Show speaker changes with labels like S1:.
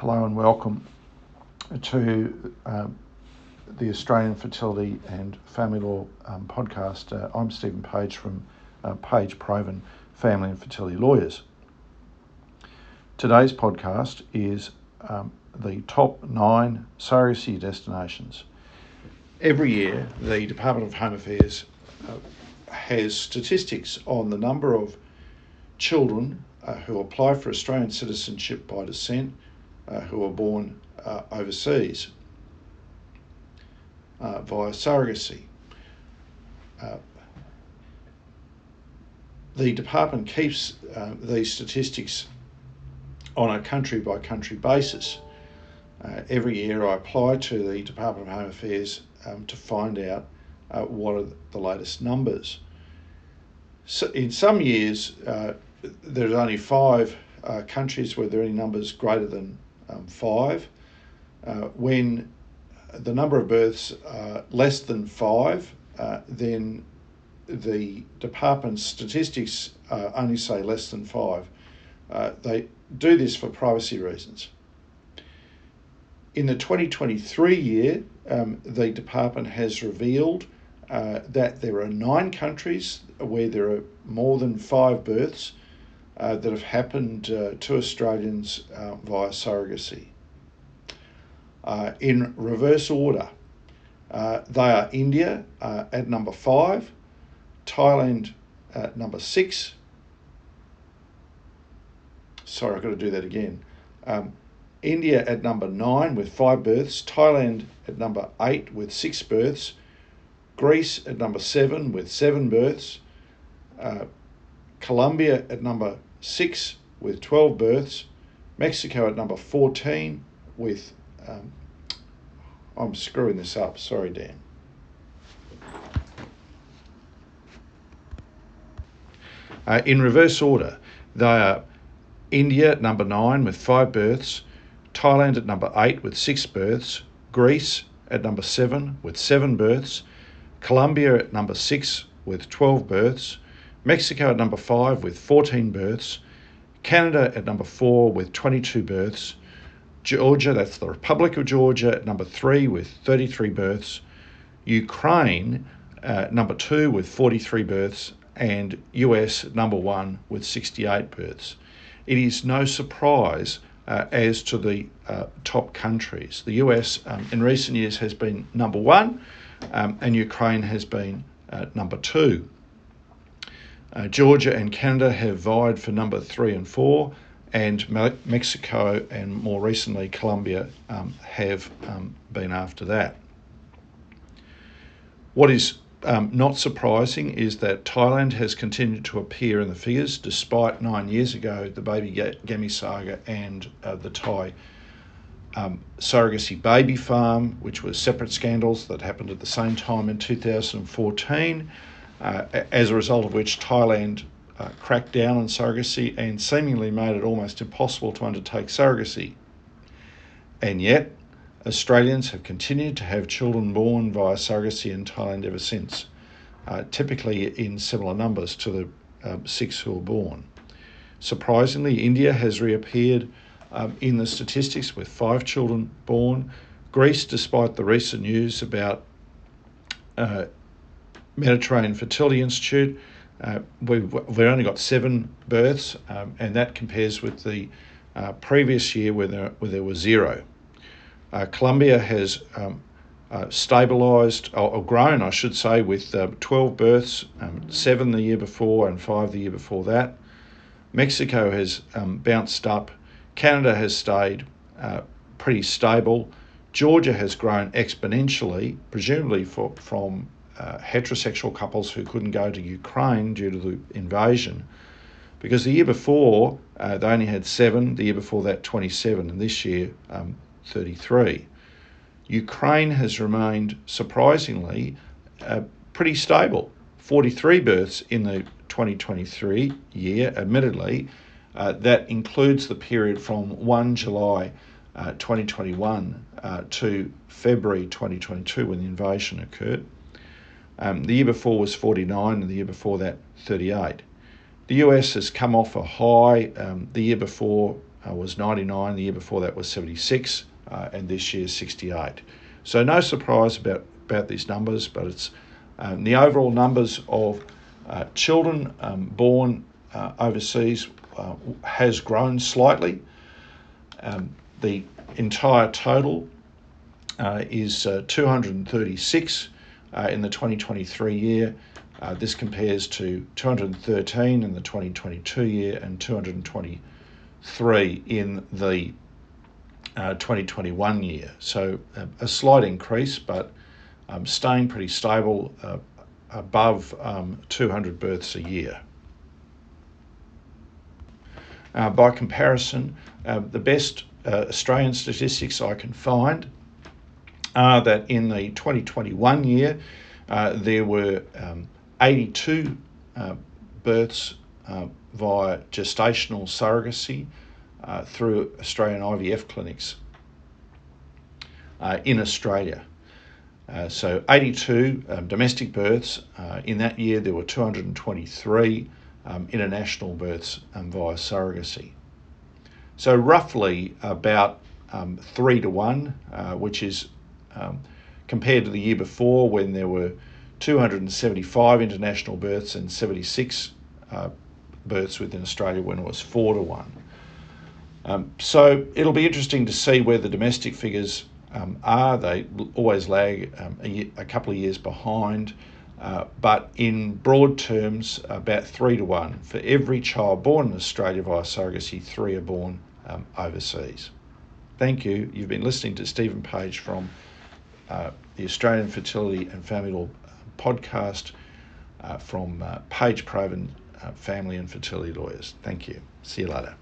S1: Hello and welcome to uh, the Australian Fertility and Family Law um, podcast. Uh, I'm Stephen Page from uh, Page Provan Family and Fertility Lawyers. Today's podcast is um, the top nine surrogacy destinations. Every year, the Department of Home Affairs uh, has statistics on the number of children uh, who apply for Australian citizenship by descent who are born uh, overseas uh, via surrogacy. Uh, the department keeps uh, these statistics on a country by country basis. every year, I apply to the Department of Home Affairs um, to find out what are the latest numbers. So in some years, uh, there's only five uh, countries where there are any numbers greater than um, five. Uh, when the number of births are less than five, uh, then the department's statistics uh, only say less than five. Uh, they do this for privacy reasons. In the 2023 year, um, the department has revealed uh, that there are nine countries where there are more than five births uh, that have happened uh, to Australians uh, via surrogacy. Uh, in reverse order, uh, they are India uh, at number five, Thailand at number six. Sorry, I've got to do that again. Um, India at number nine with five births, Thailand at number eight with six births, Greece at number seven with seven births, Colombia at number six with 12 births, Mexico at number 14 with, um, I'm screwing this up, sorry, Dan. Uh, in reverse order, they are India at number nine with five births, Thailand at number eight with six births, Greece at number seven with seven births, Colombia at number six with 12 births, Mexico at number five with 14 births, Canada at number four with 22 births, Georgia, that's the Republic of Georgia, at number three with 33 births, Ukraine, uh, number two with 43 births, and US number one with 68 births. It is no surprise uh, as to the uh, top countries. The US um, in recent years has been number one, um, and Ukraine has been uh, number two. Uh, Georgia and Canada have vied for number three and four, and Me- Mexico and more recently Colombia um, have um, been after that. What is um, not surprising is that Thailand has continued to appear in the figures despite nine years ago the baby Gammy saga and uh, the Thai um, surrogacy baby farm, which were separate scandals that happened at the same time in 2014 uh, as a result of which Thailand uh, cracked down on surrogacy and seemingly made it almost impossible to undertake surrogacy. And yet, Australians have continued to have children born via surrogacy in Thailand ever since, uh, typically in similar numbers to the um, six who were born. Surprisingly, India has reappeared um, in the statistics with five children born. Greece, despite the recent news about uh, Mediterranean Fertility Institute. Uh, we've, we've only got seven births, um, and that compares with the uh, previous year where there, where there was zero. Uh, Colombia has um, uh, stabilised, or, or, grown, I should say, with uh, 12 births, um, seven the year before and five the year before that. Mexico has um, bounced up. Canada has stayed uh, pretty stable. Georgia has grown exponentially, presumably for, from uh, heterosexual couples who couldn't go to Ukraine due to the invasion. Because the year before, uh, they only had seven, the year before that, 27, and this year, um, 33. Ukraine has remained surprisingly uh, pretty stable 43 births in the 2023 year, admittedly. Uh, that includes the period from 1 July uh, 2021 uh, to February 2022 when the invasion occurred. Um, the year before was 49, and the year before that, 38. The US has come off a high um, the year before uh, was 99, the year before that was 76, uh, and this year 68. So no surprise about, about these numbers, but it's um, the overall numbers of uh, children um, born uh, overseas uh, has grown slightly. Um, the entire total uh, is 236 in the 2023 year. Uh, this compares to 213 in the 2022 year and 223 in the uh, 2021 year. So uh, a slight increase, but um, staying pretty stable uh, above um, 200 births a year. Uh, by comparison, uh, the best Australian statistics I can find are that in the 2021 year, there were um, 82 uh, births uh, via gestational surrogacy uh, through Australian IVF clinics uh, in Australia. Uh, so 82 um, domestic births. Uh, in that year, there were 223 um, international births um, via surrogacy. So roughly about um, three to one, which is um, compared to the year before when there were 275 international births and 76 uh, births within Australia when it was 4 to 1. Um, so it'll be interesting to see where the domestic figures um, are. They always lag um, a, a, couple of years behind, uh, but in broad terms, about 3 to 1. For every child born in Australia via surrogacy, three are born um, overseas. Thank you. You've been listening to Stephen Page from uh, the Australian Fertility and Family Law podcast uh, from uh, Page Provan uh, Family and Fertility Lawyers. Thank you. See you later.